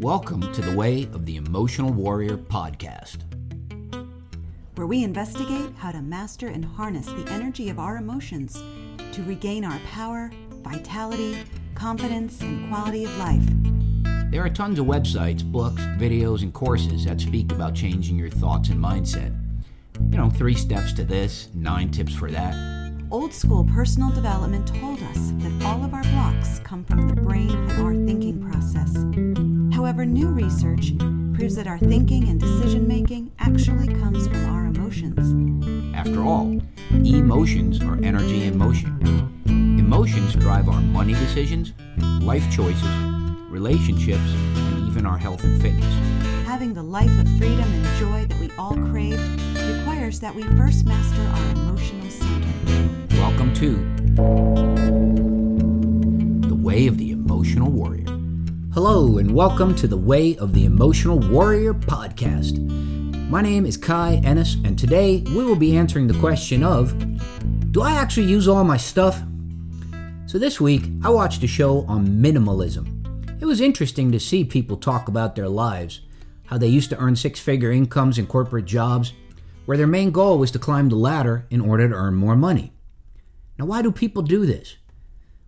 Welcome to the Way of the Emotional Warrior podcast, where we investigate how to master and harness the energy of our emotions to regain our power, vitality, confidence, and quality of life. There are tons of websites, books, videos, and courses that speak about changing your thoughts and mindset. You know, three steps to this, nine tips for that. Old school personal development told us that all of our blocks come from the brain and our thinking process. However, new research proves that our thinking and decision making actually comes from our emotions. After all, emotions are energy in motion. Emotions drive our money decisions, life choices, relationships, and even our health and fitness. Having the life of freedom and joy that we all crave requires that we first master our emotional center. Welcome to The Way of the Emotional Warrior. Hello, and welcome to the Way of the Emotional Warrior podcast. My name is Kai Ehnes, and today we will be answering the question of Do I actually use all my stuff? So, this week I watched a show on minimalism. It was interesting to see people talk about their lives, how they used to earn six figure incomes in corporate jobs, where their main goal was to climb the ladder in order to earn more money. Now, why do people do this?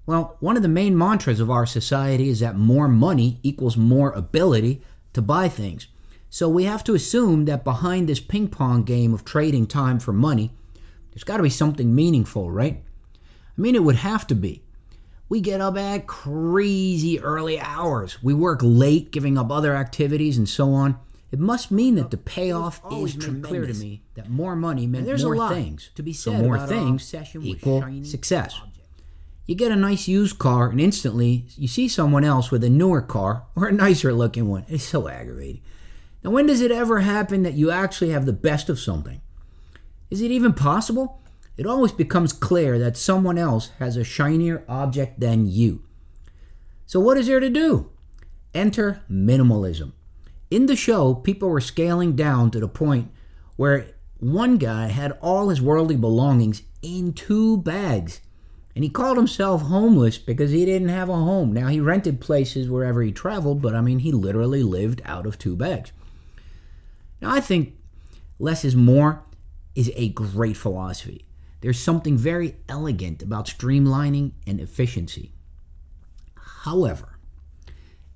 Well, one of the main mantras of our society is that more money equals more ability to buy things. So we have to assume that behind this ping pong game of trading time for money, there's got to be something meaningful, right? I mean, it would have to be. We get up at crazy early hours. We work late, giving up other activities and so on. It must mean that the payoff is tremendous. clear to me that more money meant there's more things. To be said so more things equal success. You get a nice used car, and instantly you see someone else with a newer car or a nicer looking one. It's so aggravating. Now, when does it ever happen that you actually have the best of something? Is it even possible? it always becomes clear that someone else has a shinier object than you. So, what is there to do? Enter minimalism. In the show, people were scaling down to the point where one guy had all his worldly belongings in two bags. And he called himself homeless because he didn't have a home. Now, he rented places wherever he traveled, but I mean, he literally lived out of two bags. Now, I think less is more is a great philosophy. There's something very elegant about streamlining and efficiency. However,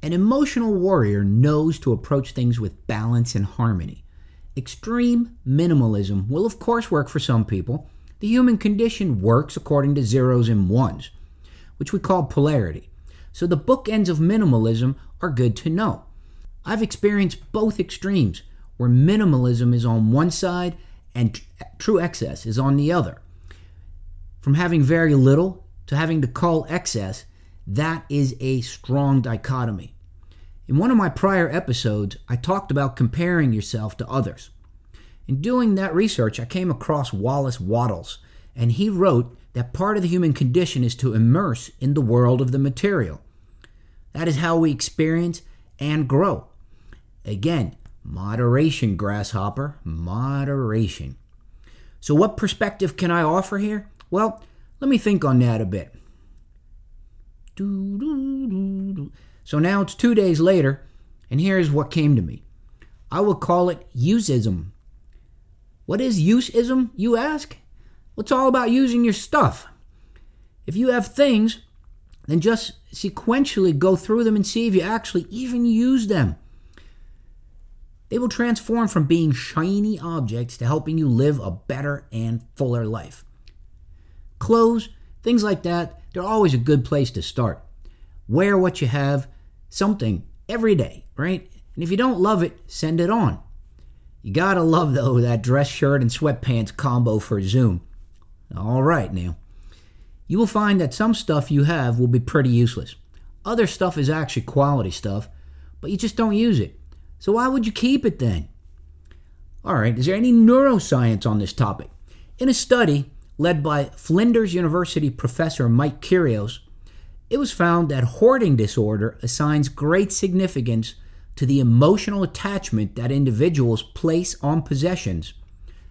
an emotional warrior knows to approach things with balance and harmony. Extreme minimalism will, of course, work for some people. The human condition works according to zeros and ones, which we call polarity. So the bookends of minimalism are good to know. I've experienced both extremes, where minimalism is on one side and true excess is on the other from having very little to having to call excess, that is a strong dichotomy. In one of my prior episodes, I talked about comparing yourself to others. In doing that research, I came across Wallace Wattles, and he wrote that part of the human condition is to immerse in the world of the material. That is how we experience and grow. Again, moderation, grasshopper, moderation. So, what perspective can I offer here? Well, let me think on that a bit. So now it's two days later, and here's what came to me. I will call it useism. What is useism, you ask? Well, it's all about using your stuff. If you have things, then just sequentially go through them and see if you actually even use them. They will transform from being shiny objects to helping you live a better and fuller life. Clothes, things like that, they're always a good place to start. Wear what you have, something every day, right? And if you don't love it, send it on. You gotta love, though, that dress shirt and sweatpants combo for Zoom. All right, now. You will find that some stuff you have will be pretty useless. Other stuff is actually quality stuff, but you just don't use it. So why would you keep it then? All right, is there any neuroscience on this topic? In a study, led by Flinders University professor Mike Kyrios, it was found that hoarding disorder assigns great significance to the emotional attachment that individuals place on possessions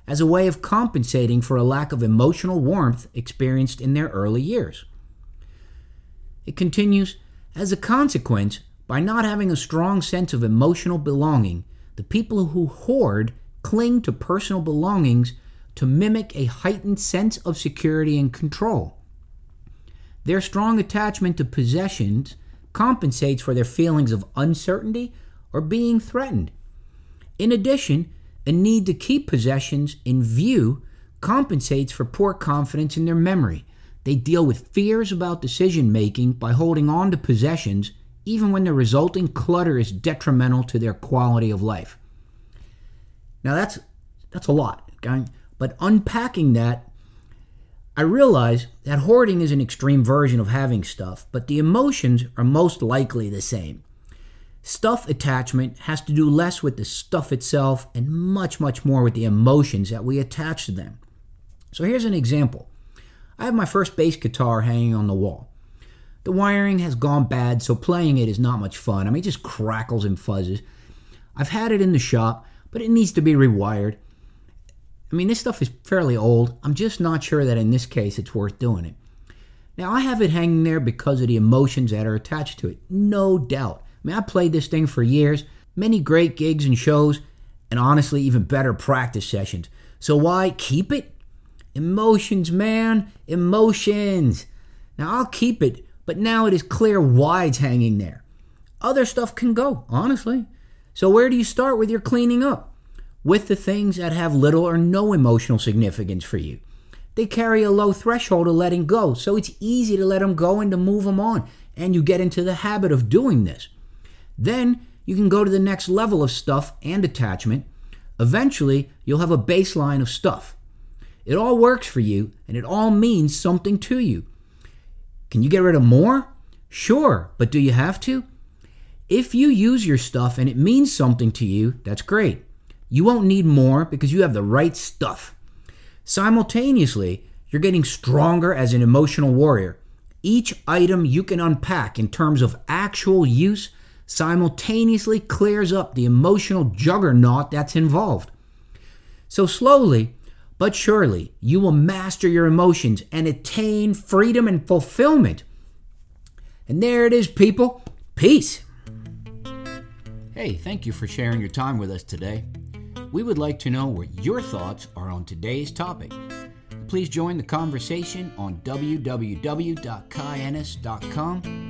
as a way of compensating for a lack of emotional warmth experienced in their early years. It continues As a consequence, By not having a strong sense of emotional belonging, the people who hoard cling to personal belongings to mimic a heightened sense of security and control. Their strong attachment to possessions compensates for their feelings of uncertainty or being threatened. In addition, a need to keep possessions in view compensates for poor confidence in their memory. They deal with fears about decision making by holding on to possessions even when the resulting clutter is detrimental to their quality of life. Now that's that's a lot, okay? But unpacking that, I realize that hoarding is an extreme version of having stuff, but the emotions are most likely the same. Stuff attachment has to do less with the stuff itself and much, much more with the emotions that we attach to them. So here's an example I have my first bass guitar hanging on the wall. The wiring has gone bad, so playing it is not much fun. I mean, it just crackles and fuzzes. I've had it in the shop, but it needs to be rewired. I mean, this stuff is fairly old. I'm just not sure that in this case it's worth doing it. Now, I have it hanging there because of the emotions that are attached to it, no doubt. I mean, I played this thing for years, many great gigs and shows, and honestly, even better practice sessions. So why keep it? Emotions, man, emotions. Now, I'll keep it, but now it is clear why it's hanging there. Other stuff can go, honestly. So, where do you start with your cleaning up? With the things that have little or no emotional significance for you. They carry a low threshold of letting go, so it's easy to let them go and to move them on, and you get into the habit of doing this. Then you can go to the next level of stuff and attachment. Eventually, you'll have a baseline of stuff. It all works for you, and it all means something to you. Can you get rid of more? Sure, but do you have to? If you use your stuff and it means something to you, that's great. You won't need more because you have the right stuff. Simultaneously, you're getting stronger as an emotional warrior. Each item you can unpack in terms of actual use simultaneously clears up the emotional juggernaut that's involved. So, slowly but surely, you will master your emotions and attain freedom and fulfillment. And there it is, people. Peace. Hey, thank you for sharing your time with us today. We would like to know what your thoughts are on today's topic. Please join the conversation on www.kaiehnes.com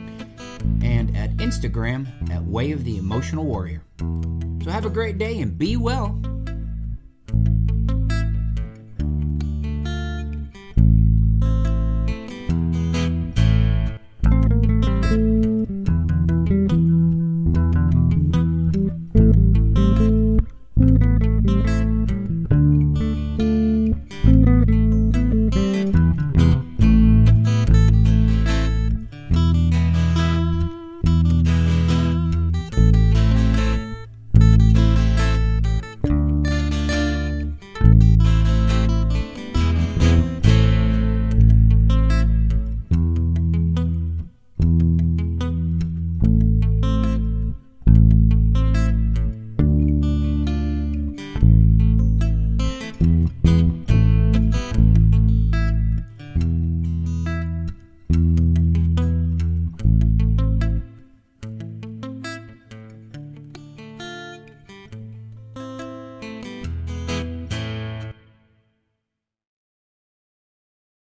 and at Instagram at Way of the Emotional Warrior. So have a great day and be well.